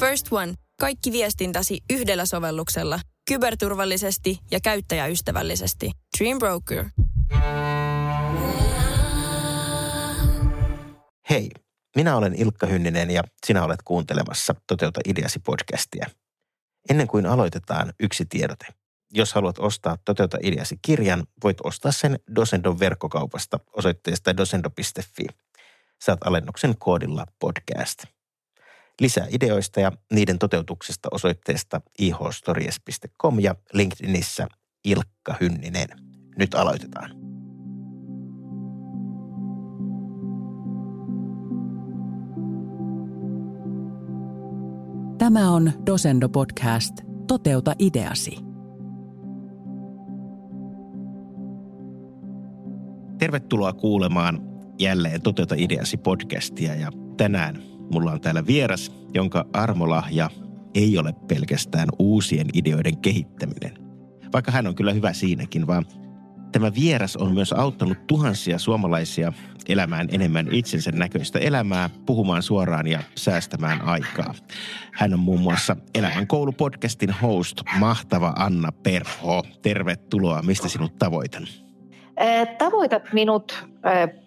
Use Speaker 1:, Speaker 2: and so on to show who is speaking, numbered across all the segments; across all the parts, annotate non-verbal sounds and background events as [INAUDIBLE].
Speaker 1: First One. Kaikki viestintäsi yhdellä sovelluksella. Kyberturvallisesti ja käyttäjäystävällisesti. Dream Broker.
Speaker 2: Hei, minä olen Ilkka Hynninen ja sinä olet kuuntelemassa Toteuta ideasi podcastia. Ennen kuin aloitetaan yksi tiedote. Jos haluat ostaa Toteuta ideasi kirjan, voit ostaa sen Dosendon verkkokaupasta osoitteesta dosendo.fi. Saat alennuksen koodilla podcast. Lisää ideoista ja niiden toteutuksesta osoitteesta ihstories.com ja LinkedInissä Ilkka Hynninen. Nyt aloitetaan.
Speaker 3: Tämä on Dosendo Podcast. Toteuta ideasi.
Speaker 2: Tervetuloa kuulemaan jälleen Toteuta ideasi podcastia ja tänään mulla on täällä vieras, jonka armolahja ei ole pelkästään uusien ideoiden kehittäminen. Vaikka hän on kyllä hyvä siinäkin, vaan Tämä vieras on myös auttanut tuhansia suomalaisia elämään enemmän itsensä näköistä elämää, puhumaan suoraan ja säästämään aikaa. Hän on muun muassa Elämän koulupodcastin host, mahtava Anna Perho. Tervetuloa. Mistä sinut tavoitan?
Speaker 4: Tavoitat minut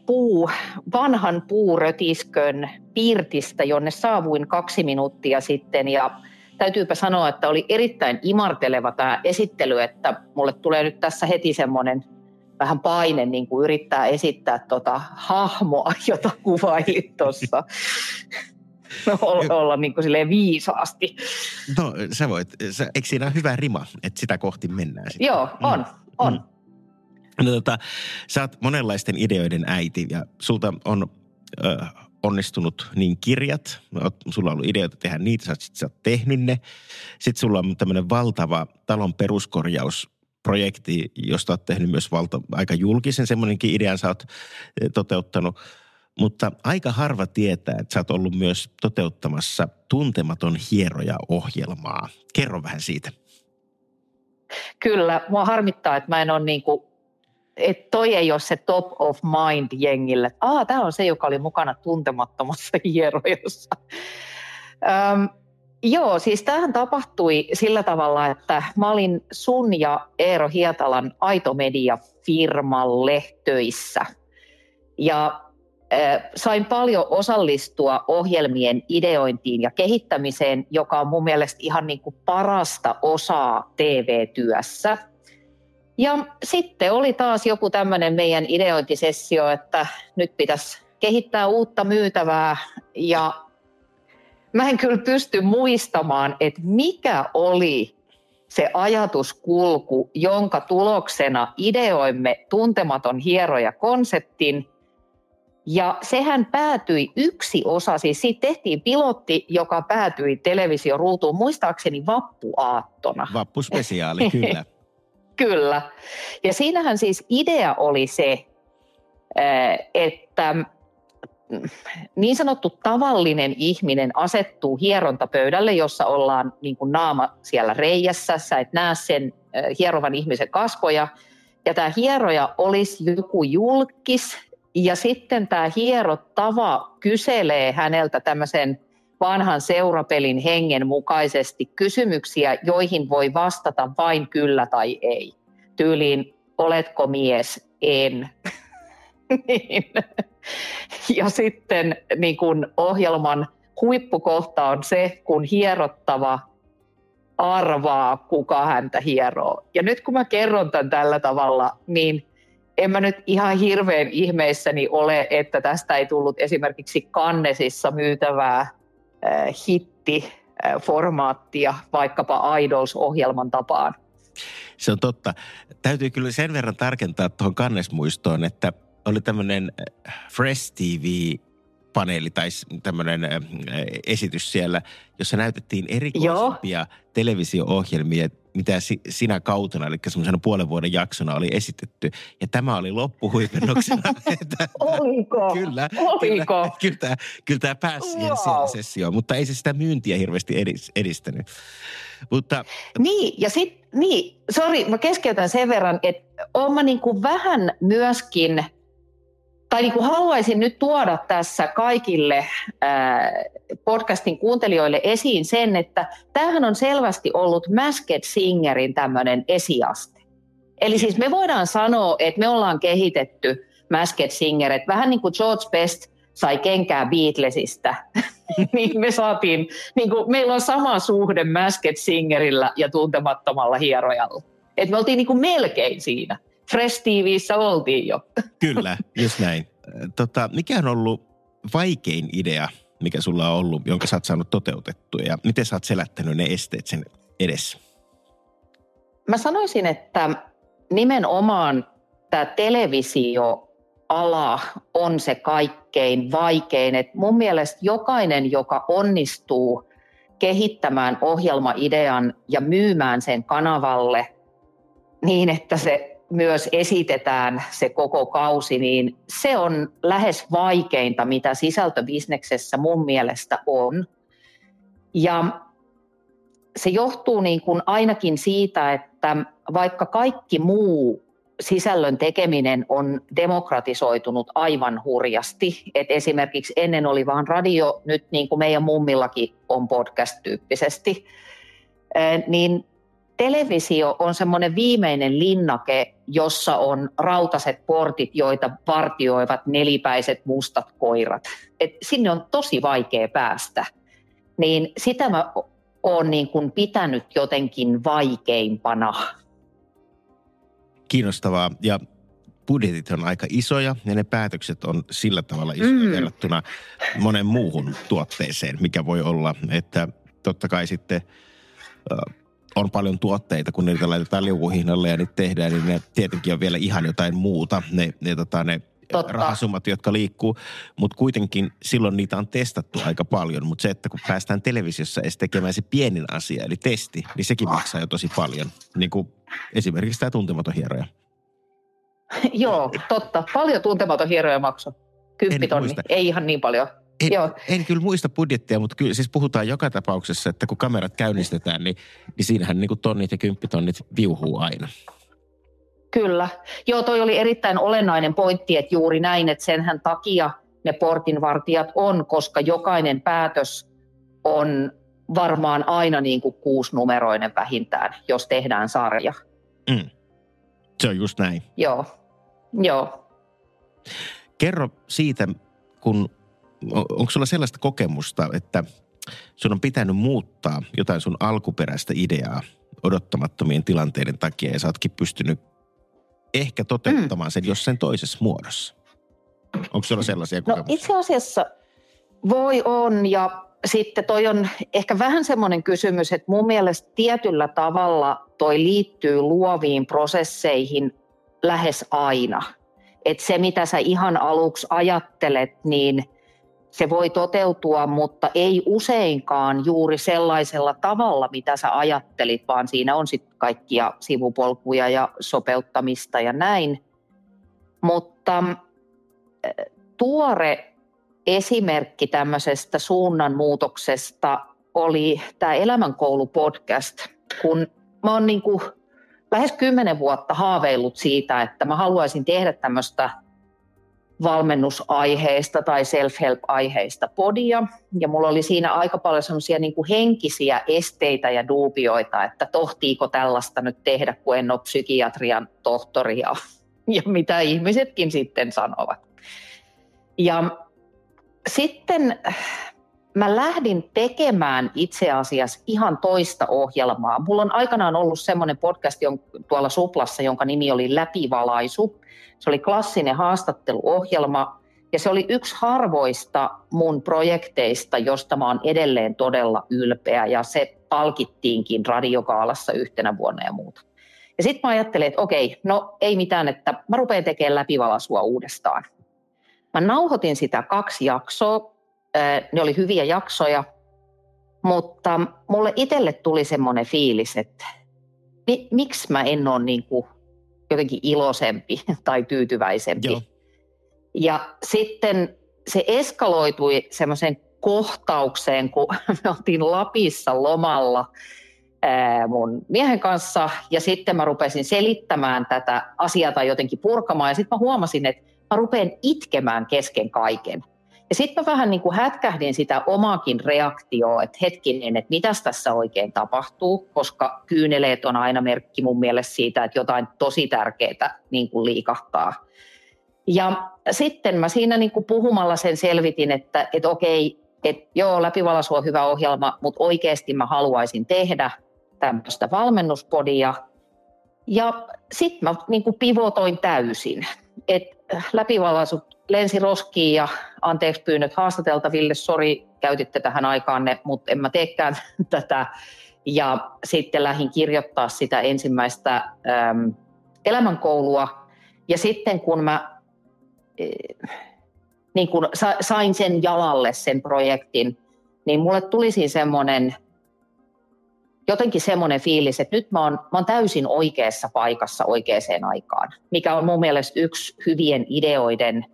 Speaker 4: puu, vanhan puurötiskön pirtistä, jonne saavuin kaksi minuuttia sitten ja täytyypä sanoa, että oli erittäin imarteleva tämä esittely, että mulle tulee nyt tässä heti semmoinen vähän paine niin kuin yrittää esittää tota hahmoa, [LAUGHS] jota kuvailit tuossa. No, olla, olla niin kuin silleen viisaasti.
Speaker 2: No sä voit, sä, eikö siinä ole hyvä rima, että sitä kohti mennään sitten?
Speaker 4: Joo, on, mm. on.
Speaker 2: Mm. No, tota, sä oot monenlaisten ideoiden äiti ja sulta on äh, onnistunut niin kirjat, sulla on ollut ideoita tehdä niitä, sä, sit sä oot tehnyt ne. Sitten sulla on tämmöinen valtava talon peruskorjaus projekti, josta olet tehnyt myös valta, aika julkisen semmoinenkin idean sä oot toteuttanut. Mutta aika harva tietää, että sä oot ollut myös toteuttamassa Tuntematon hieroja-ohjelmaa. Kerro vähän siitä.
Speaker 4: Kyllä, mua harmittaa, että mä en ole niin kuin, että toi ei ole se top of mind jengille. Ah, tämä on se, joka oli mukana tuntemattomassa [LAUGHS] hierojassa. Öm, Joo, siis tähän tapahtui sillä tavalla, että mä olin sun ja Eero Hietalan Aito Media-firmalle töissä. Ja sain paljon osallistua ohjelmien ideointiin ja kehittämiseen, joka on mun mielestä ihan niin kuin parasta osaa TV-työssä. Ja sitten oli taas joku tämmöinen meidän ideointisessio, että nyt pitäisi kehittää uutta myytävää ja mä en kyllä pysty muistamaan, että mikä oli se ajatuskulku, jonka tuloksena ideoimme tuntematon hieroja konseptin. Ja sehän päätyi yksi osa, siis siitä tehtiin pilotti, joka päätyi televisioruutuun muistaakseni vappuaattona.
Speaker 2: Vappuspesiaali, kyllä. [LAUGHS]
Speaker 4: kyllä. Ja siinähän siis idea oli se, että niin sanottu tavallinen ihminen asettuu hierontapöydälle, jossa ollaan niin kuin naama siellä reijässä, sä et näe sen hierovan ihmisen kasvoja, ja tämä hieroja olisi joku julkis, ja sitten tämä hierottava kyselee häneltä tämmöisen vanhan seurapelin hengen mukaisesti kysymyksiä, joihin voi vastata vain kyllä tai ei. Tyyliin, oletko mies? En. [LAUGHS] niin. Ja sitten niin kun ohjelman huippukohta on se, kun hierottava arvaa, kuka häntä hieroo. Ja nyt kun mä kerron tämän tällä tavalla, niin en mä nyt ihan hirveän ihmeissäni ole, että tästä ei tullut esimerkiksi Kannesissa myytävää äh, hittiformaattia vaikkapa Idols-ohjelman tapaan.
Speaker 2: Se on totta. Täytyy kyllä sen verran tarkentaa tuohon kannesmuistoon, että oli tämmöinen äh, Fresh TV paneeli tai tämmöinen esitys siellä, jossa näytettiin erikoisempia Joo. televisio-ohjelmia, mitä sinä kautena, eli semmoisena puolen vuoden jaksona oli esitetty. Ja tämä oli loppuhuipennuksena. [LAUGHS]
Speaker 4: Oliko? [LAUGHS]
Speaker 2: Kyllä.
Speaker 4: Oliko?
Speaker 2: Kyllä, kyllä, tämä, kyllä tämä pääsi siihen wow. sessioon, mutta ei se sitä myyntiä hirveästi edistänyt. Mutta...
Speaker 4: Niin, ja sitten, niin, sori, mä keskeytän sen verran, että oon mä niin kuin vähän myöskin – tai niin kuin haluaisin nyt tuoda tässä kaikille podcastin kuuntelijoille esiin sen, että tämähän on selvästi ollut Masked Singerin tämmöinen esiaste. Eli siis me voidaan sanoa, että me ollaan kehitetty Masked Singer, että vähän niin kuin George Best sai kenkää Beatlesista, [LAUGHS] niin me saatiin, niin kuin, meillä on sama suhde Masked Singerillä ja tuntemattomalla hierojalla. Et me oltiin niin kuin melkein siinä. Fresh TVissä oltiin jo.
Speaker 2: Kyllä, just näin. Tota, mikä on ollut vaikein idea, mikä sulla on ollut, jonka sä oot saanut toteutettua ja miten sä oot selättänyt ne esteet sen edessä?
Speaker 4: Mä sanoisin, että nimenomaan tämä televisio-ala on se kaikkein vaikein. Et mun mielestä jokainen, joka onnistuu kehittämään ohjelmaidean ja myymään sen kanavalle niin, että se myös esitetään se koko kausi, niin se on lähes vaikeinta, mitä sisältöbisneksessä mun mielestä on. Ja se johtuu niin kuin ainakin siitä, että vaikka kaikki muu sisällön tekeminen on demokratisoitunut aivan hurjasti. Et esimerkiksi ennen oli vain radio, nyt niin kuin meidän mummillakin on podcast-tyyppisesti. Niin televisio on semmoinen viimeinen linnake, jossa on rautaset portit, joita partioivat nelipäiset mustat koirat. Et sinne on tosi vaikea päästä. Niin sitä mä oon niin kuin pitänyt jotenkin vaikeimpana.
Speaker 2: Kiinnostavaa. Ja budjetit on aika isoja ja ne päätökset on sillä tavalla isoja mm. verrattuna monen muuhun tuotteeseen, mikä voi olla, että totta kai sitten on paljon tuotteita, kun niitä laitetaan liukuhihnalle ja niitä tehdään, niin ne tietenkin on vielä ihan jotain muuta. Ne, ne, tota, ne Totta. rahasummat, jotka liikkuu, mutta kuitenkin silloin niitä on testattu aika paljon. Mutta se, että kun päästään televisiossa edes tekemään se pienin asia, eli testi, niin sekin maksaa jo tosi paljon. Niin kuin esimerkiksi tämä tuntematon hieroja.
Speaker 4: Joo, totta. Paljon tuntematon hieroja maksoi. Kymppitonni, ei ihan niin paljon.
Speaker 2: En, Joo. en kyllä muista budjettia, mutta kyllä siis puhutaan joka tapauksessa, että kun kamerat käynnistetään, niin, niin siinähän niin kuin tonnit ja kymppitonnit viuhuu aina.
Speaker 4: Kyllä. Joo, toi oli erittäin olennainen pointti, että juuri näin, että senhän takia ne portinvartijat on, koska jokainen päätös on varmaan aina niin kuin kuusinumeroinen vähintään, jos tehdään sarja. Mm.
Speaker 2: Se on just näin.
Speaker 4: Joo, joo.
Speaker 2: Kerro siitä, kun onko sulla sellaista kokemusta, että sun on pitänyt muuttaa jotain sun alkuperäistä ideaa odottamattomien tilanteiden takia ja sä ootkin pystynyt ehkä toteuttamaan sen jossain toisessa muodossa? Onko sulla sellaisia no, kokemuksia?
Speaker 4: No itse asiassa voi on ja sitten toi on ehkä vähän semmoinen kysymys, että mun mielestä tietyllä tavalla toi liittyy luoviin prosesseihin lähes aina. Että se, mitä sä ihan aluksi ajattelet, niin – se voi toteutua, mutta ei useinkaan juuri sellaisella tavalla, mitä sä ajattelit, vaan siinä on sitten kaikkia sivupolkuja ja sopeuttamista ja näin. Mutta eh, tuore esimerkki tämmöisestä suunnanmuutoksesta oli tämä Elämänkoulu-podcast, kun mä oon niin lähes kymmenen vuotta haaveillut siitä, että mä haluaisin tehdä tämmöistä – valmennusaiheista tai self-help-aiheista podia. Ja mulla oli siinä aika paljon semmoisia niin henkisiä esteitä ja duubioita, että tohtiiko tällaista nyt tehdä, kun en ole psykiatrian tohtori ja, ja mitä ihmisetkin sitten sanovat. Ja sitten mä lähdin tekemään itse asiassa ihan toista ohjelmaa. Mulla on aikanaan ollut semmoinen podcast tuolla Suplassa, jonka nimi oli Läpivalaisu. Se oli klassinen haastatteluohjelma ja se oli yksi harvoista mun projekteista, josta mä oon edelleen todella ylpeä ja se palkittiinkin radiokaalassa yhtenä vuonna ja muuta. Ja sitten mä ajattelin, että okei, no ei mitään, että mä rupean tekemään läpivalaisua uudestaan. Mä nauhoitin sitä kaksi jaksoa, ne oli hyviä jaksoja, mutta mulle itselle tuli semmoinen fiilis, että miksi mä en ole niin kuin jotenkin iloisempi [LAUGHS] tai tyytyväisempi. Joo. Ja sitten se eskaloitui semmoiseen kohtaukseen, kun [LAUGHS] me oltiin Lapissa lomalla mun miehen kanssa ja sitten mä rupesin selittämään tätä asiaa tai jotenkin purkamaan ja sitten mä huomasin, että mä rupean itkemään kesken kaiken. Ja sitten mä vähän niin kuin hätkähdin sitä omaakin reaktioa, että hetkinen, että mitäs tässä oikein tapahtuu, koska kyyneleet on aina merkki mun mielestä siitä, että jotain tosi tärkeää niin kuin liikahtaa. Ja sitten mä siinä niin kuin puhumalla sen selvitin, että, että okei, että joo, läpivalaisu on hyvä ohjelma, mutta oikeasti mä haluaisin tehdä tämmöistä valmennuspodia. Ja sitten mä niin kuin pivotoin täysin, että läpivalaisut lensi roskiin ja anteeksi pyynnöt haastateltaville, sori käytitte tähän aikaanne, mutta en mä teekään [LAUGHS] tätä. Ja sitten lähdin kirjoittaa sitä ensimmäistä äm, elämänkoulua. Ja sitten kun mä äh, niin kun sain sen jalalle sen projektin, niin mulle tuli siinä semmoinen jotenkin semmoinen fiilis, että nyt mä oon, mä oon täysin oikeassa paikassa oikeaan aikaan, mikä on mun mielestä yksi hyvien ideoiden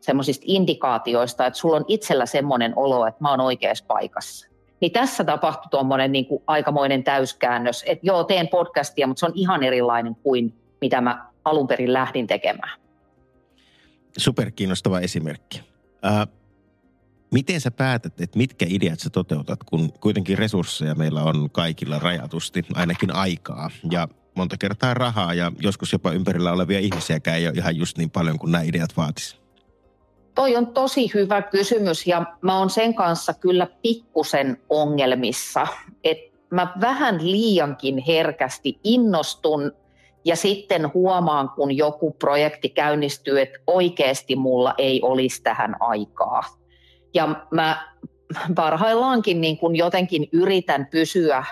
Speaker 4: semmoisista indikaatioista, että sulla on itsellä semmoinen olo, että mä oon oikeassa paikassa. Niin tässä tapahtui tuommoinen niin kuin aikamoinen täyskäännös, että joo, teen podcastia, mutta se on ihan erilainen kuin mitä mä alun perin lähdin tekemään.
Speaker 2: Superkiinnostava esimerkki. Äh, miten sä päätät, että mitkä ideat sä toteutat, kun kuitenkin resursseja meillä on kaikilla rajatusti, ainakin aikaa ja monta kertaa rahaa ja joskus jopa ympärillä olevia ihmisiäkään ei ole ihan just niin paljon kuin nämä ideat vaatisi?
Speaker 4: Toi on tosi hyvä kysymys ja mä oon sen kanssa kyllä pikkusen ongelmissa. että mä vähän liiankin herkästi innostun ja sitten huomaan, kun joku projekti käynnistyy, että oikeasti mulla ei olisi tähän aikaa. Ja mä parhaillaankin niin kun jotenkin yritän pysyä,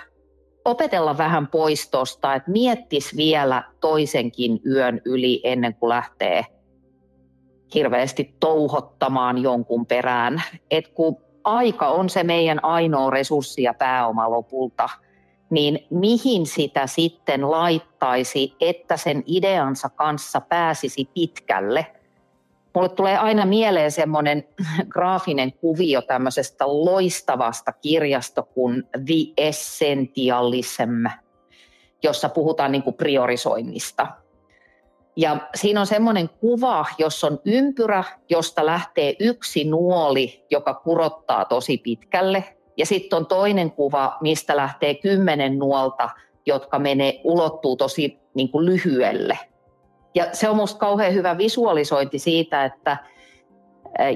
Speaker 4: opetella vähän pois tuosta, että miettis vielä toisenkin yön yli ennen kuin lähtee hirveästi touhottamaan jonkun perään. Et kun aika on se meidän ainoa resurssi ja pääoma lopulta, niin mihin sitä sitten laittaisi, että sen ideansa kanssa pääsisi pitkälle – Mulle tulee aina mieleen semmoinen [LAUGHS] graafinen kuvio tämmöisestä loistavasta kirjasta kuin The Essentialism, jossa puhutaan niin kuin priorisoinnista. Ja siinä on semmoinen kuva, jossa on ympyrä, josta lähtee yksi nuoli, joka kurottaa tosi pitkälle. Ja sitten on toinen kuva, mistä lähtee kymmenen nuolta, jotka menee, ulottuu tosi niin kuin lyhyelle. Ja se on minusta kauhean hyvä visualisointi siitä, että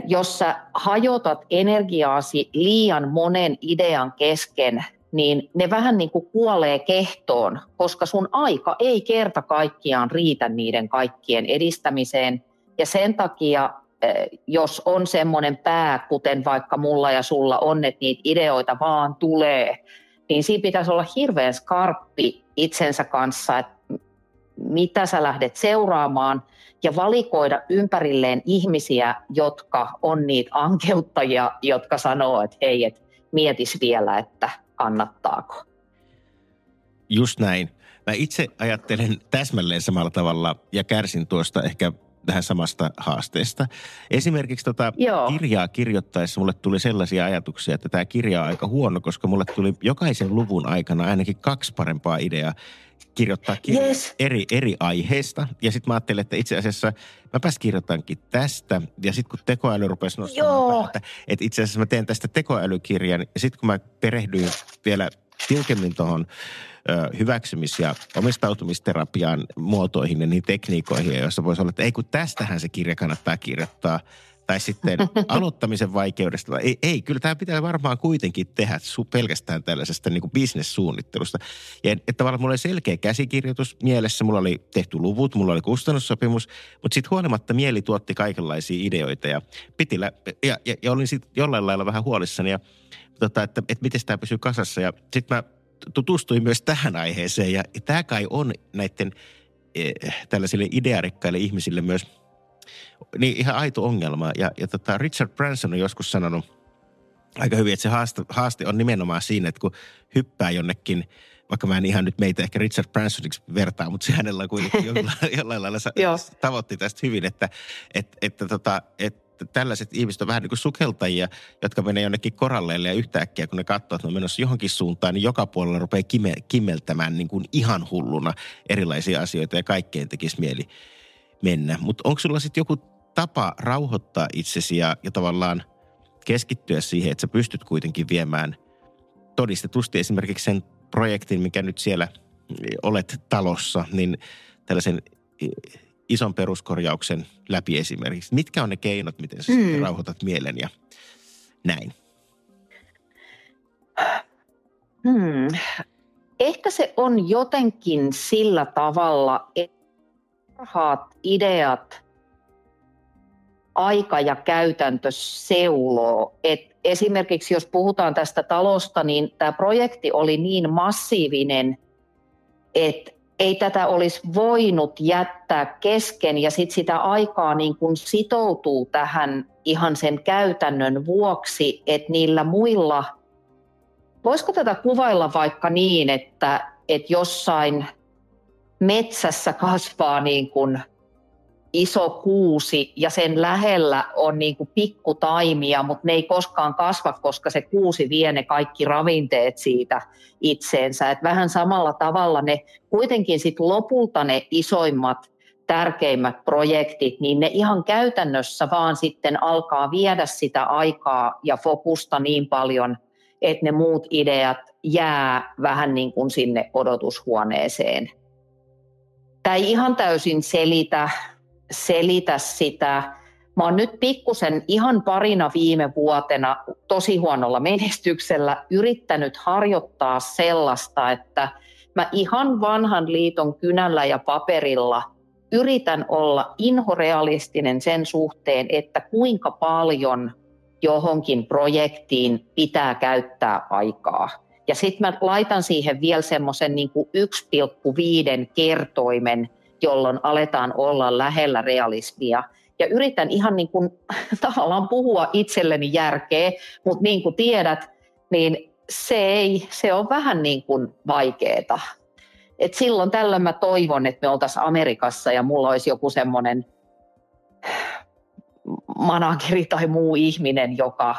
Speaker 4: jos sä hajotat energiaasi liian monen idean kesken, niin ne vähän niin kuin kuolee kehtoon, koska sun aika ei kerta kaikkiaan riitä niiden kaikkien edistämiseen. Ja sen takia, jos on semmoinen pää, kuten vaikka mulla ja sulla on, että niitä ideoita vaan tulee, niin siinä pitäisi olla hirveän skarppi itsensä kanssa, että mitä sä lähdet seuraamaan ja valikoida ympärilleen ihmisiä, jotka on niitä ankeuttajia, jotka sanoo, että hei, et mietis vielä, että kannattaako.
Speaker 2: Just näin. Mä itse ajattelen täsmälleen samalla tavalla ja kärsin tuosta ehkä vähän samasta haasteesta. Esimerkiksi tota kirjaa kirjoittaessa mulle tuli sellaisia ajatuksia, että tämä kirja on aika huono, koska mulle tuli jokaisen luvun aikana ainakin kaksi parempaa ideaa kirjoittaa kirja yes. eri, eri aiheista. Ja sitten mä ajattelin, että itse asiassa pääs kirjoitankin tästä. Ja sitten kun tekoäly rupesi nostamaan, että, että itse asiassa mä teen tästä tekoälykirjan. Ja sitten kun mä perehdyin vielä tiukemmin tuohon hyväksymis- ja omistautumisterapian muotoihin ja niihin tekniikoihin, joissa voisi olla, että ei kun tästähän se kirja kannattaa kirjoittaa – tai sitten [LAUGHS] aloittamisen vaikeudesta. Ei, ei kyllä tämä pitää varmaan kuitenkin tehdä su, pelkästään tällaisesta niin kuin bisnessuunnittelusta. Ja että tavallaan mulla oli selkeä käsikirjoitus mielessä, mulla oli tehty luvut, mulla oli kustannussopimus, mutta sitten huolimatta mieli tuotti kaikenlaisia ideoita ja, piti lä- ja, ja, ja olin sitten jollain lailla vähän huolissani ja tota, että, että miten tämä pysyy kasassa. Ja sitten mä tutustuin myös tähän aiheeseen ja tämä kai on näiden eh, tällaisille idearikkaille ihmisille myös – niin ihan aito ongelma. Ja, ja tota Richard Branson on joskus sanonut aika hyvin, että se haaste, haaste on nimenomaan siinä, että kun hyppää jonnekin, vaikka mä en ihan nyt meitä ehkä Richard Bransoniksi vertaa, mutta se hänellä kuitenkin [LAUGHS] jollain, jollain lailla tavoitti tästä hyvin, että, että, että, tota, että tällaiset ihmiset on vähän niin kuin sukeltajia, jotka menee jonnekin koralleille ja yhtäkkiä, kun ne katsoo, että ne on menossa johonkin suuntaan, niin joka puolella rupeaa kime, kimmeltämään niin kuin ihan hulluna erilaisia asioita ja kaikkeen tekisi mieli mennä. Mutta onko sulla sitten joku tapa rauhoittaa itsesi ja, ja tavallaan keskittyä siihen, että sä pystyt kuitenkin viemään todistetusti esimerkiksi sen projektin, mikä nyt siellä olet talossa, niin tällaisen ison peruskorjauksen läpi esimerkiksi. Mitkä on ne keinot, miten sä mm. rauhoitat mielen ja näin?
Speaker 4: Hmm. Ehkä se on jotenkin sillä tavalla, että parhaat ideat aika ja käytäntö seuloo. Et esimerkiksi jos puhutaan tästä talosta, niin tämä projekti oli niin massiivinen, että ei tätä olisi voinut jättää kesken ja sitten sitä aikaa niin kun sitoutuu tähän ihan sen käytännön vuoksi, että niillä muilla, voisiko tätä kuvailla vaikka niin, että, että jossain metsässä kasvaa niin kuin iso kuusi ja sen lähellä on niin kuin pikkutaimia, mutta ne ei koskaan kasva, koska se kuusi vie ne kaikki ravinteet siitä itseensä. Et vähän samalla tavalla ne kuitenkin sit lopulta ne isoimmat tärkeimmät projektit, niin ne ihan käytännössä vaan sitten alkaa viedä sitä aikaa ja fokusta niin paljon, että ne muut ideat jää vähän niin kuin sinne odotushuoneeseen. Tämä ei ihan täysin selitä selitä sitä. Mä oon nyt pikkusen ihan parina viime vuotena tosi huonolla menestyksellä yrittänyt harjoittaa sellaista, että mä ihan vanhan liiton kynällä ja paperilla yritän olla inhorealistinen sen suhteen, että kuinka paljon johonkin projektiin pitää käyttää aikaa. Ja sitten mä laitan siihen vielä semmoisen niin 1,5 kertoimen – jolloin aletaan olla lähellä realismia. Ja yritän ihan niin kuin [LAUGHS] tavallaan puhua itselleni järkeä, mutta niin kuin tiedät, niin se, ei, se on vähän niin kuin vaikeeta. Et silloin tällöin mä toivon, että me oltaisiin Amerikassa ja mulla olisi joku semmoinen [SIGHS] manageri tai muu ihminen, joka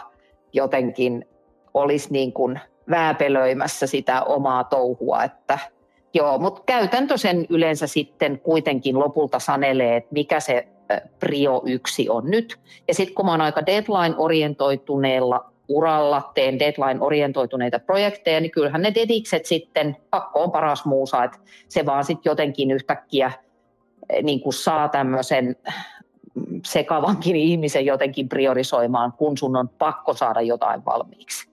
Speaker 4: jotenkin olisi niin kuin vääpelöimässä sitä omaa touhua, että – Joo, mutta käytäntö sen yleensä sitten kuitenkin lopulta sanelee, että mikä se prio yksi on nyt. Ja sitten kun mä oon aika deadline-orientoituneella uralla, teen deadline-orientoituneita projekteja, niin kyllähän ne dedikset sitten, pakko on paras muusa, että se vaan sitten jotenkin yhtäkkiä niin kuin saa tämmöisen sekavankin ihmisen jotenkin priorisoimaan, kun sun on pakko saada jotain valmiiksi.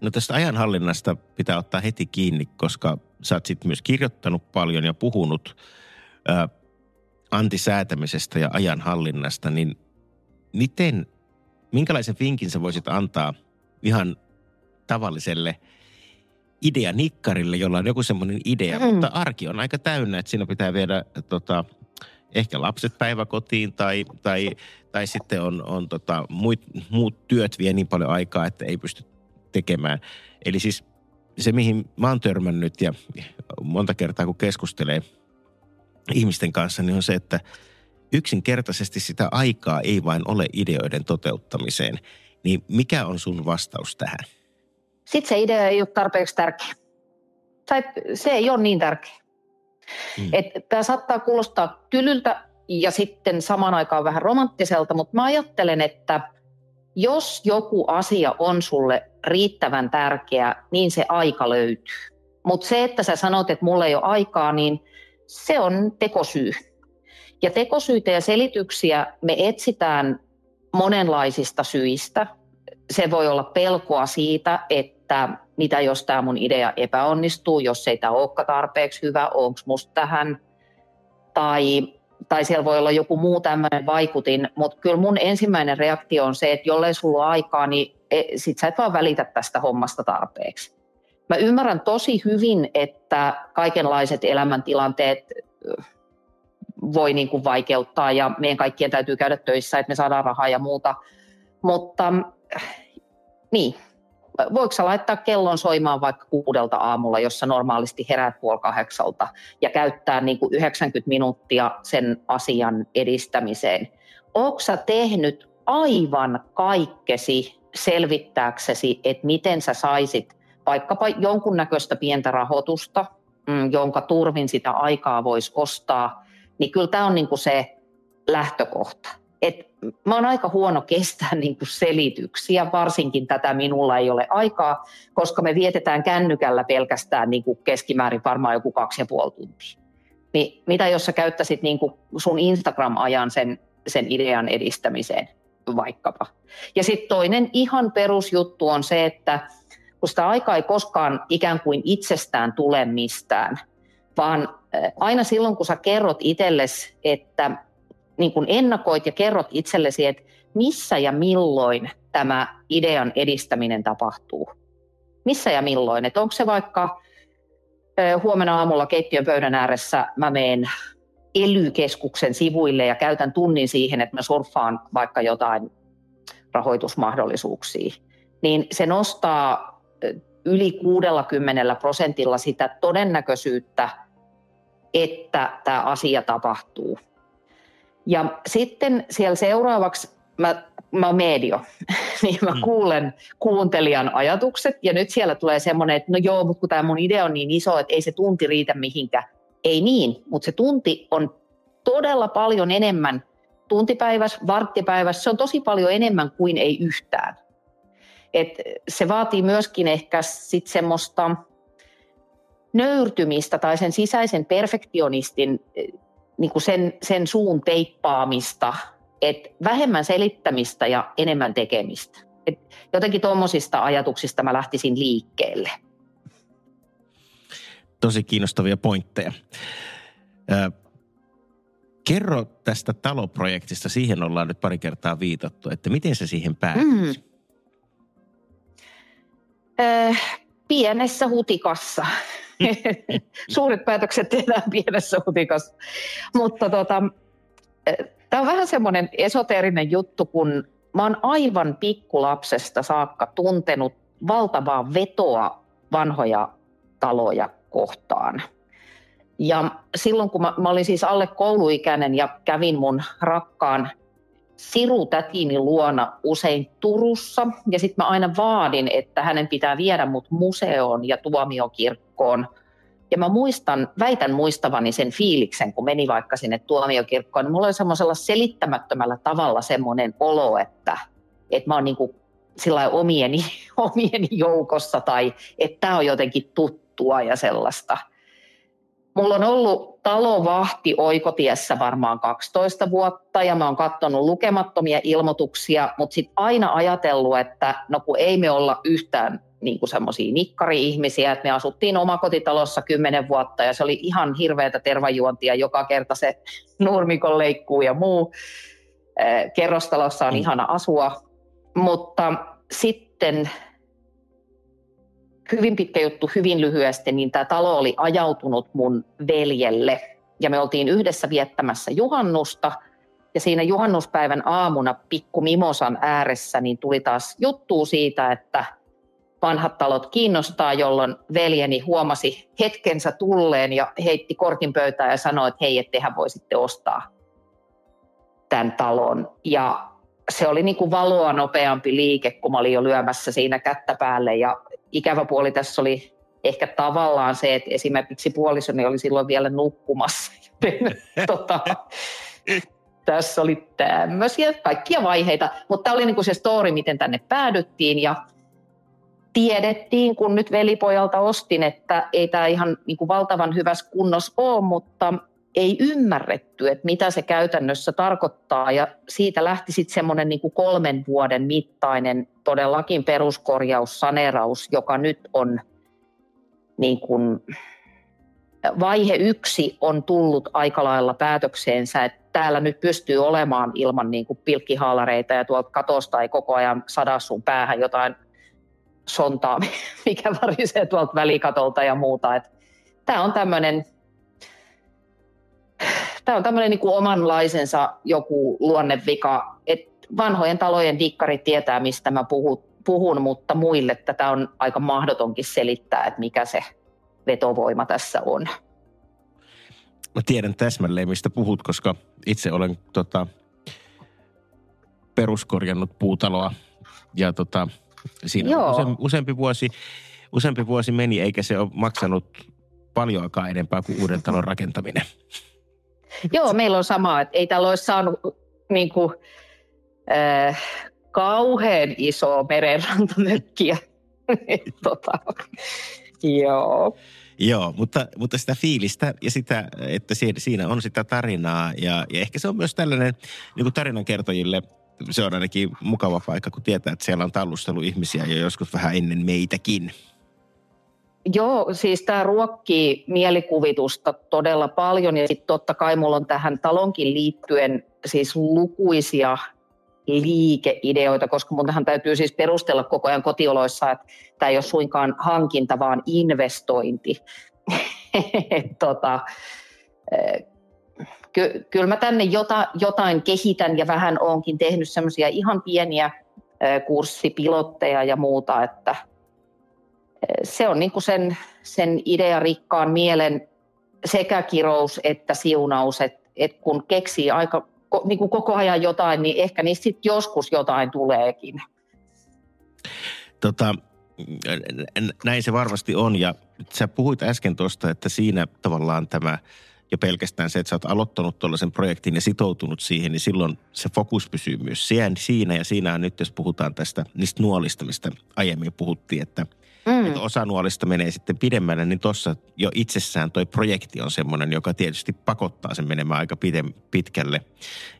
Speaker 2: No tästä ajanhallinnasta pitää ottaa heti kiinni, koska sä oot sitten myös kirjoittanut paljon ja puhunut ää, antisäätämisestä ja ajanhallinnasta, niin miten, minkälaisen vinkin sä voisit antaa ihan tavalliselle ideanikkarille, jolla on joku semmoinen idea, mm. mutta arki on aika täynnä, että siinä pitää viedä tota, ehkä lapset päiväkotiin tai, tai, tai sitten on, on tota, muut, muut työt vie niin paljon aikaa, että ei pysty tekemään. Eli siis se, mihin mä oon törmännyt ja monta kertaa kun keskustelee ihmisten kanssa, niin on se, että yksinkertaisesti sitä aikaa ei vain ole ideoiden toteuttamiseen. Niin mikä on sun vastaus tähän?
Speaker 4: Sitten se idea ei ole tarpeeksi tärkeä. Tai se ei ole niin tärkeä. Hmm. Tämä saattaa kuulostaa tylyltä ja sitten samaan aikaan vähän romanttiselta, mutta mä ajattelen, että – jos joku asia on sulle riittävän tärkeä, niin se aika löytyy. Mutta se, että sä sanot, että mulla ei ole aikaa, niin se on tekosyy. Ja tekosyitä ja selityksiä me etsitään monenlaisista syistä. Se voi olla pelkoa siitä, että mitä jos tämä mun idea epäonnistuu, jos ei tämä olekaan tarpeeksi hyvä, onko musta tähän. Tai tai siellä voi olla joku muu tämmöinen vaikutin, mutta kyllä mun ensimmäinen reaktio on se, että jollei sulla ole aikaa, niin e, sit sä et vaan välitä tästä hommasta tarpeeksi. Mä ymmärrän tosi hyvin, että kaikenlaiset elämäntilanteet voi niin kuin vaikeuttaa ja meidän kaikkien täytyy käydä töissä, että me saadaan rahaa ja muuta. Mutta niin, voiko sä laittaa kellon soimaan vaikka kuudelta aamulla, jossa normaalisti heräät puoli kahdeksalta ja käyttää niin kuin 90 minuuttia sen asian edistämiseen. Onko sä tehnyt aivan kaikkesi selvittääksesi, että miten sä saisit vaikkapa jonkunnäköistä pientä rahoitusta, mm, jonka turvin sitä aikaa voisi ostaa, niin kyllä tämä on niin kuin se lähtökohta. että mä oon aika huono kestää [LAUGHS] niin kuin selityksiä, varsinkin tätä minulla ei ole aikaa, koska me vietetään kännykällä pelkästään niin kuin keskimäärin varmaan joku kaksi ja puoli tuntia. Niin mitä jos sä käyttäisit niin kuin sun Instagram-ajan sen, sen idean edistämiseen vaikkapa. Ja sitten toinen ihan perusjuttu on se, että kun sitä aikaa ei koskaan ikään kuin itsestään tule mistään, vaan aina silloin, kun sä kerrot itsellesi, että niin kun ennakoit ja kerrot itsellesi, että missä ja milloin tämä idean edistäminen tapahtuu. Missä ja milloin. Että onko se vaikka huomenna aamulla keittiön pöydän ääressä mä meen elykeskuksen sivuille ja käytän tunnin siihen, että mä surffaan vaikka jotain rahoitusmahdollisuuksia, niin se nostaa yli 60 prosentilla sitä todennäköisyyttä, että tämä asia tapahtuu. Ja sitten siellä seuraavaksi mä, mä oon medio, [LAUGHS] niin mä mm. kuulen kuuntelijan ajatukset ja nyt siellä tulee semmoinen, että no joo, mutta kun tämä mun idea on niin iso, että ei se tunti riitä mihinkään. Ei niin, mutta se tunti on todella paljon enemmän tuntipäivässä, varttipäivässä, se on tosi paljon enemmän kuin ei yhtään. Et se vaatii myöskin ehkä sit semmoista nöyrtymistä tai sen sisäisen perfektionistin niin kuin sen, sen suun teippaamista, että vähemmän selittämistä ja enemmän tekemistä. Et jotenkin tuommoisista ajatuksista mä lähtisin liikkeelle.
Speaker 2: Tosi kiinnostavia pointteja. Kerro tästä taloprojektista, siihen ollaan nyt pari kertaa viitattu, että miten se siihen päätyi? Mm.
Speaker 4: Pienessä hutikassa. [LAUGHS] Suuret päätökset tehdään pienessä hutikassa. Mutta tota, tämä on vähän semmoinen esoteerinen juttu, kun mä oon aivan pikkulapsesta saakka tuntenut valtavaa vetoa vanhoja taloja kohtaan – ja silloin kun mä, mä olin siis alle kouluikäinen ja kävin mun rakkaan sirutätini luona usein Turussa. Ja sitten mä aina vaadin, että hänen pitää viedä mut museoon ja tuomiokirkkoon. Ja mä muistan, väitän muistavani sen fiiliksen, kun meni vaikka sinne tuomiokirkkoon. Niin mulla oli semmoisella selittämättömällä tavalla semmoinen olo, että, että mä oon niin kuin omieni, [LAUGHS] omieni joukossa tai että tämä on jotenkin tuttua ja sellaista – Mulla on ollut talovahti oikotiessä varmaan 12 vuotta ja mä oon katsonut lukemattomia ilmoituksia, mutta sitten aina ajatellut, että no kun ei me olla yhtään niin kuin semmoisia nikkari-ihmisiä, että me asuttiin omakotitalossa kymmenen vuotta ja se oli ihan hirveätä tervajuontia joka kerta se [LAUGHS] nurmikon leikkuu ja muu. Kerrostalossa on mm. ihana asua, mutta sitten hyvin pitkä juttu, hyvin lyhyesti, niin tämä talo oli ajautunut mun veljelle. Ja me oltiin yhdessä viettämässä juhannusta. Ja siinä juhannuspäivän aamuna pikku Mimosan ääressä niin tuli taas juttu siitä, että vanhat talot kiinnostaa, jolloin veljeni huomasi hetkensä tulleen ja heitti kortin pöytään ja sanoi, että hei, ettehän voisitte ostaa tämän talon. Ja se oli niin kuin valoa nopeampi liike, kun mä olin jo lyömässä siinä kättä päälle ja ikävä puoli tässä oli ehkä tavallaan se, että esimerkiksi puolisoni oli silloin vielä nukkumassa. [LAUGHS] tota, [LAUGHS] tässä oli tämmöisiä kaikkia vaiheita, mutta tämä oli niinku se story, miten tänne päädyttiin ja tiedettiin, kun nyt velipojalta ostin, että ei tämä ihan niinku valtavan hyvässä kunnossa ole, mutta ei ymmärretty, että mitä se käytännössä tarkoittaa. Ja siitä lähti sitten semmoinen niin kolmen vuoden mittainen todellakin peruskorjaus, saneeraus, joka nyt on niin kuin, vaihe yksi on tullut aika lailla päätökseensä, että täällä nyt pystyy olemaan ilman niin kuin pilkkihaalareita ja tuolta katosta ei koko ajan sada sun päähän jotain sontaa, [LAUGHS] mikä varisee tuolta välikatolta ja muuta. Tämä on tämmöinen tämä on tämmöinen niin omanlaisensa joku luonnevika, että vanhojen talojen dikkarit tietää, mistä mä puhun, puhun, mutta muille tätä on aika mahdotonkin selittää, että mikä se vetovoima tässä on.
Speaker 2: Mä tiedän täsmälleen, mistä puhut, koska itse olen tota, peruskorjannut puutaloa ja tota, siinä Joo. Use, useampi, vuosi, useampi vuosi meni, eikä se ole maksanut paljoakaan enempää kuin uuden talon rakentaminen.
Speaker 4: Joo, meillä on sama, että ei täällä olisi saanut niin kuin, äh, kauhean iso merenrantamökkiä. [LAUGHS] tota, joo.
Speaker 2: Joo, mutta, mutta sitä fiilistä ja sitä, että siinä on sitä tarinaa ja, ja ehkä se on myös tällainen niin kuin tarinankertojille se on ainakin mukava paikka, kun tietää, että siellä on tallustelu ihmisiä jo joskus vähän ennen meitäkin.
Speaker 4: Joo, siis tämä ruokkii mielikuvitusta todella paljon ja sitten totta kai mulla on tähän talonkin liittyen siis lukuisia liikeideoita, koska mun tähän täytyy siis perustella koko ajan kotioloissa, että tämä ei ole suinkaan hankinta, vaan investointi. [LAUGHS] tota, ky- kyllä mä tänne jota, jotain kehitän ja vähän onkin tehnyt semmoisia ihan pieniä kurssipilotteja ja muuta, että se on niin kuin sen, sen idearikkaan mielen sekä kirous että siunaus, että, että kun keksii aika niin kuin koko ajan jotain, niin ehkä niistä sitten joskus jotain tuleekin.
Speaker 2: Tota, näin se varmasti on ja sä puhuit äsken tuosta, että siinä tavallaan tämä jo pelkästään se, että sä oot aloittanut tuollaisen projektin ja sitoutunut siihen, niin silloin se fokus pysyy myös siinä. Ja siinä on nyt, jos puhutaan tästä niistä nuolista, mistä aiemmin puhuttiin, että – mm. että osa nuolista menee sitten pidemmälle, niin tuossa jo itsessään toi projekti on semmoinen, joka tietysti pakottaa sen menemään aika pitkälle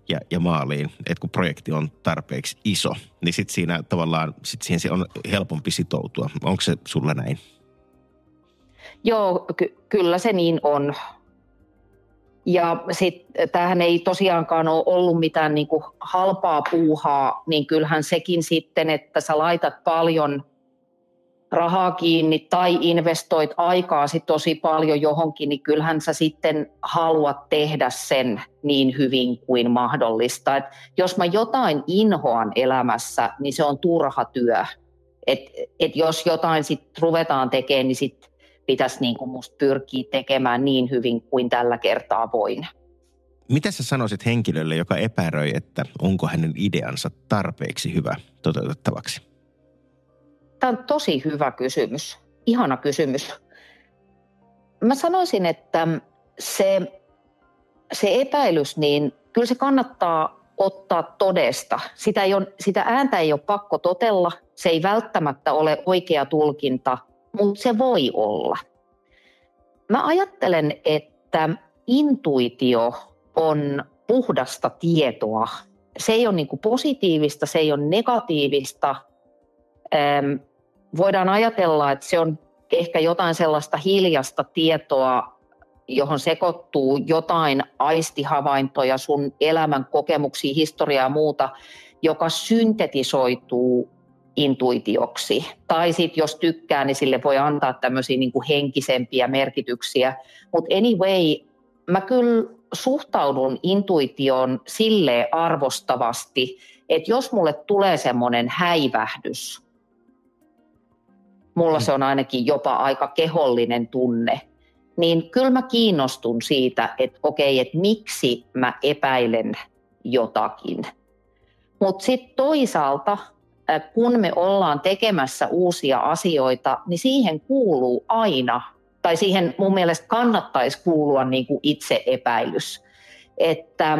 Speaker 2: ja, ja maaliin. Että kun projekti on tarpeeksi iso, niin sitten siinä tavallaan, sit siihen on helpompi sitoutua. Onko se sulla näin?
Speaker 4: Joo, ky- kyllä se niin on. Ja sitten tämähän ei tosiaankaan ole ollut mitään niin kuin halpaa puuhaa, niin kyllähän sekin sitten, että sä laitat paljon – rahaa kiinni tai investoit aikaa sit tosi paljon johonkin, niin kyllähän sä sitten haluat tehdä sen niin hyvin kuin mahdollista. Et jos mä jotain inhoan elämässä, niin se on turha työ. Et, et jos jotain sitten ruvetaan tekemään, niin sit pitäisi niin kuin musta pyrkiä tekemään niin hyvin kuin tällä kertaa voin.
Speaker 2: Mitä sä sanoisit henkilölle, joka epäröi, että onko hänen ideansa tarpeeksi hyvä toteutettavaksi?
Speaker 4: Tämä on tosi hyvä kysymys, ihana kysymys. Mä sanoisin, että se, se epäilys, niin kyllä se kannattaa ottaa todesta. Sitä, ei ole, sitä ääntä ei ole pakko totella, se ei välttämättä ole oikea tulkinta, mutta se voi olla. Mä ajattelen, että intuitio on puhdasta tietoa. Se ei ole niin positiivista, se ei ole negatiivista, voidaan ajatella, että se on ehkä jotain sellaista hiljasta tietoa, johon sekoittuu jotain aistihavaintoja, sun elämän kokemuksia, historiaa ja muuta, joka syntetisoituu intuitioksi. Tai sitten jos tykkää, niin sille voi antaa tämmöisiä niin kuin henkisempiä merkityksiä. Mutta anyway, mä kyllä suhtaudun intuitioon sille arvostavasti, että jos mulle tulee semmoinen häivähdys, mulla se on ainakin jopa aika kehollinen tunne, niin kyllä mä kiinnostun siitä, että okei, että miksi mä epäilen jotakin. Mutta sitten toisaalta, kun me ollaan tekemässä uusia asioita, niin siihen kuuluu aina, tai siihen mun mielestä kannattaisi kuulua niin kuin itse epäilys. Että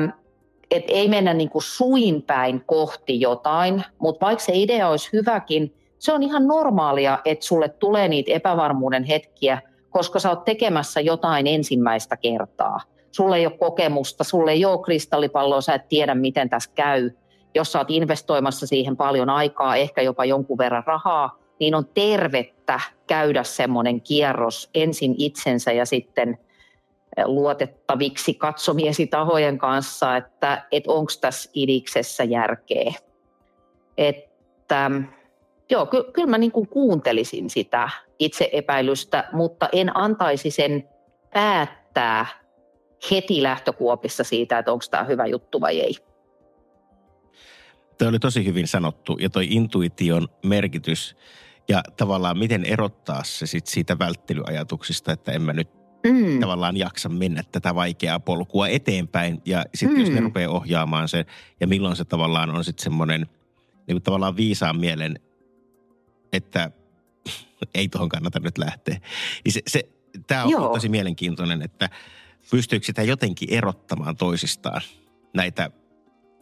Speaker 4: et ei mennä niin kuin suin päin kohti jotain, mutta vaikka se idea olisi hyväkin, se on ihan normaalia, että sulle tulee niitä epävarmuuden hetkiä, koska sä oot tekemässä jotain ensimmäistä kertaa. Sulle ei ole kokemusta, sulle ei ole kristallipalloa, sä et tiedä, miten tässä käy. Jos sä investoimassa siihen paljon aikaa, ehkä jopa jonkun verran rahaa, niin on tervettä käydä semmoinen kierros ensin itsensä ja sitten eh, luotettaviksi katsomiesi tahojen kanssa, että, että onko tässä idiksessä järkeä. Että Joo, ky- kyllä mä niin kuin kuuntelisin sitä itse epäilystä, mutta en antaisi sen päättää heti lähtökuopissa siitä, että onko tämä hyvä juttu vai ei.
Speaker 2: Tämä oli tosi hyvin sanottu ja toi intuition merkitys ja tavallaan miten erottaa se sit siitä välttelyajatuksista, että en mä nyt mm. tavallaan jaksa mennä tätä vaikeaa polkua eteenpäin. Ja sitten mm. jos ne mm. rupeaa ohjaamaan sen ja milloin se tavallaan on sitten semmoinen niin tavallaan viisaan mielen että ei tuohon kannata nyt lähteä. Niin se, se, tämä on Joo. tosi mielenkiintoinen, että pystyykö sitä jotenkin erottamaan toisistaan näitä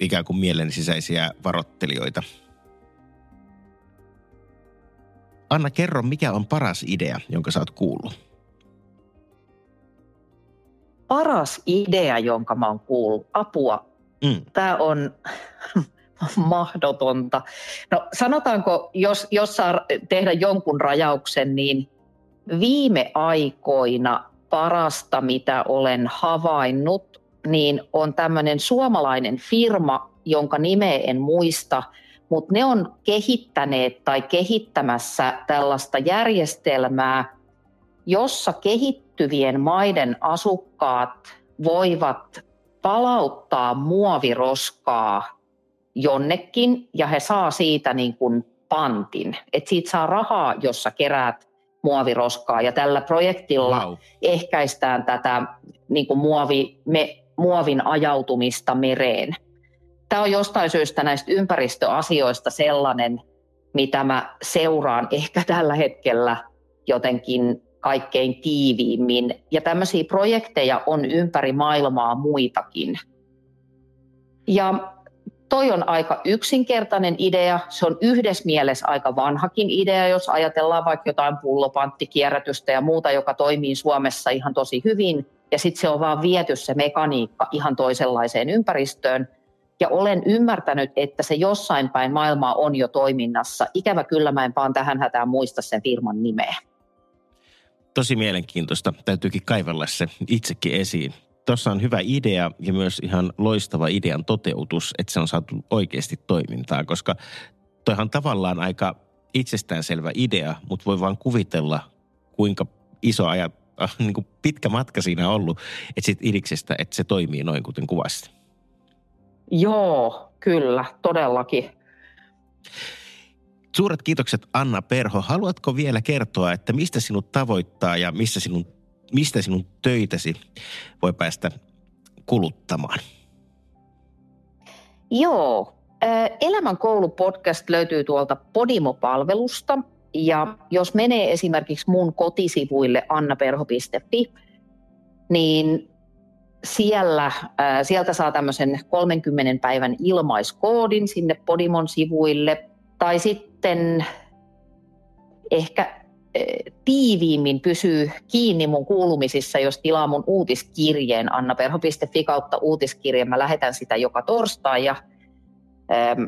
Speaker 2: ikään kuin mielen sisäisiä varottelijoita. Anna, kerro, mikä on paras idea, jonka sä oot kuullut?
Speaker 4: Paras idea, jonka mä oon kuullut. Apua. Mm. Tämä on [LAUGHS] mahdotonta. No sanotaanko, jos, jos saa tehdä jonkun rajauksen, niin viime aikoina parasta, mitä olen havainnut, niin on tämmöinen suomalainen firma, jonka nimeä en muista, mutta ne on kehittäneet tai kehittämässä tällaista järjestelmää, jossa kehittyvien maiden asukkaat voivat palauttaa muoviroskaa jonnekin ja he saa siitä niin kuin pantin. Et siitä saa rahaa, jossa keräät muoviroskaa ja tällä projektilla wow. ehkäistään tätä niin kuin muovi, me, muovin ajautumista mereen. Tämä on jostain syystä näistä ympäristöasioista sellainen, mitä mä seuraan ehkä tällä hetkellä jotenkin kaikkein tiiviimmin. Ja tämmöisiä projekteja on ympäri maailmaa muitakin. Ja toi on aika yksinkertainen idea. Se on yhdessä mielessä aika vanhakin idea, jos ajatellaan vaikka jotain pullopanttikierrätystä ja muuta, joka toimii Suomessa ihan tosi hyvin. Ja sitten se on vaan viety se mekaniikka ihan toisenlaiseen ympäristöön. Ja olen ymmärtänyt, että se jossain päin maailmaa on jo toiminnassa. Ikävä kyllä mä en vaan tähän hätään muista sen firman nimeä.
Speaker 2: Tosi mielenkiintoista. Täytyykin kaivella se itsekin esiin tuossa on hyvä idea ja myös ihan loistava idean toteutus, että se on saatu oikeasti toimintaa, koska toihan tavallaan aika itsestäänselvä idea, mutta voi vaan kuvitella, kuinka iso ajat, [LAUGHS] niin kuin pitkä matka siinä ollut, että sit idiksestä, että se toimii noin kuten kuvasti.
Speaker 4: Joo, kyllä, todellakin.
Speaker 2: Suuret kiitokset Anna Perho. Haluatko vielä kertoa, että mistä sinut tavoittaa ja missä sinun mistä sinun töitäsi voi päästä kuluttamaan?
Speaker 4: Joo, Elämän koulu podcast löytyy tuolta Podimo-palvelusta ja jos menee esimerkiksi mun kotisivuille annaperho.fi, niin siellä, sieltä saa tämmöisen 30 päivän ilmaiskoodin sinne Podimon sivuille. Tai sitten ehkä tiiviimmin pysyy kiinni mun kuulumisissa, jos tilaa mun uutiskirjeen annaperho.fi kautta uutiskirje. Mä lähetän sitä joka torstai ja ähm,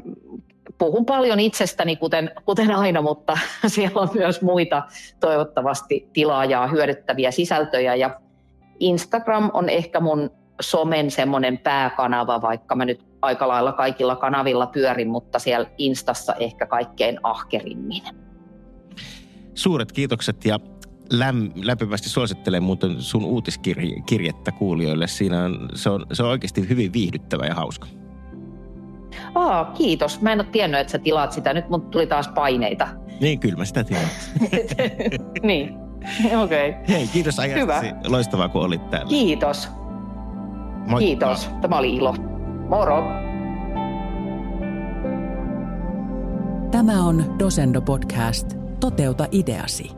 Speaker 4: puhun paljon itsestäni, kuten, kuten aina, mutta [LAUGHS] siellä on myös muita toivottavasti tilaajaa hyödyttäviä sisältöjä. Ja Instagram on ehkä mun somen semmoinen pääkanava, vaikka mä nyt aika lailla kaikilla kanavilla pyörin, mutta siellä Instassa ehkä kaikkein ahkerimmin.
Speaker 2: Suuret kiitokset ja läm, lämpimästi suosittelen muuten sun uutiskirjettä kuulijoille. Siinä on, se, on, se on oikeasti hyvin viihdyttävä ja hauska.
Speaker 4: Aa, kiitos. Mä en ole tiennyt, että sä tilaat sitä. Nyt mun tuli taas paineita.
Speaker 2: Niin, kyllä mä sitä tiedän. [LAUGHS]
Speaker 4: niin, okei. Okay.
Speaker 2: Hei, kiitos ajastasi. Hyvä. Loistavaa, kun olit täällä.
Speaker 4: Kiitos. Moi. Kiitos. Tämä oli ilo. Moro.
Speaker 3: Tämä on Dosendo Podcast. Toteuta ideasi.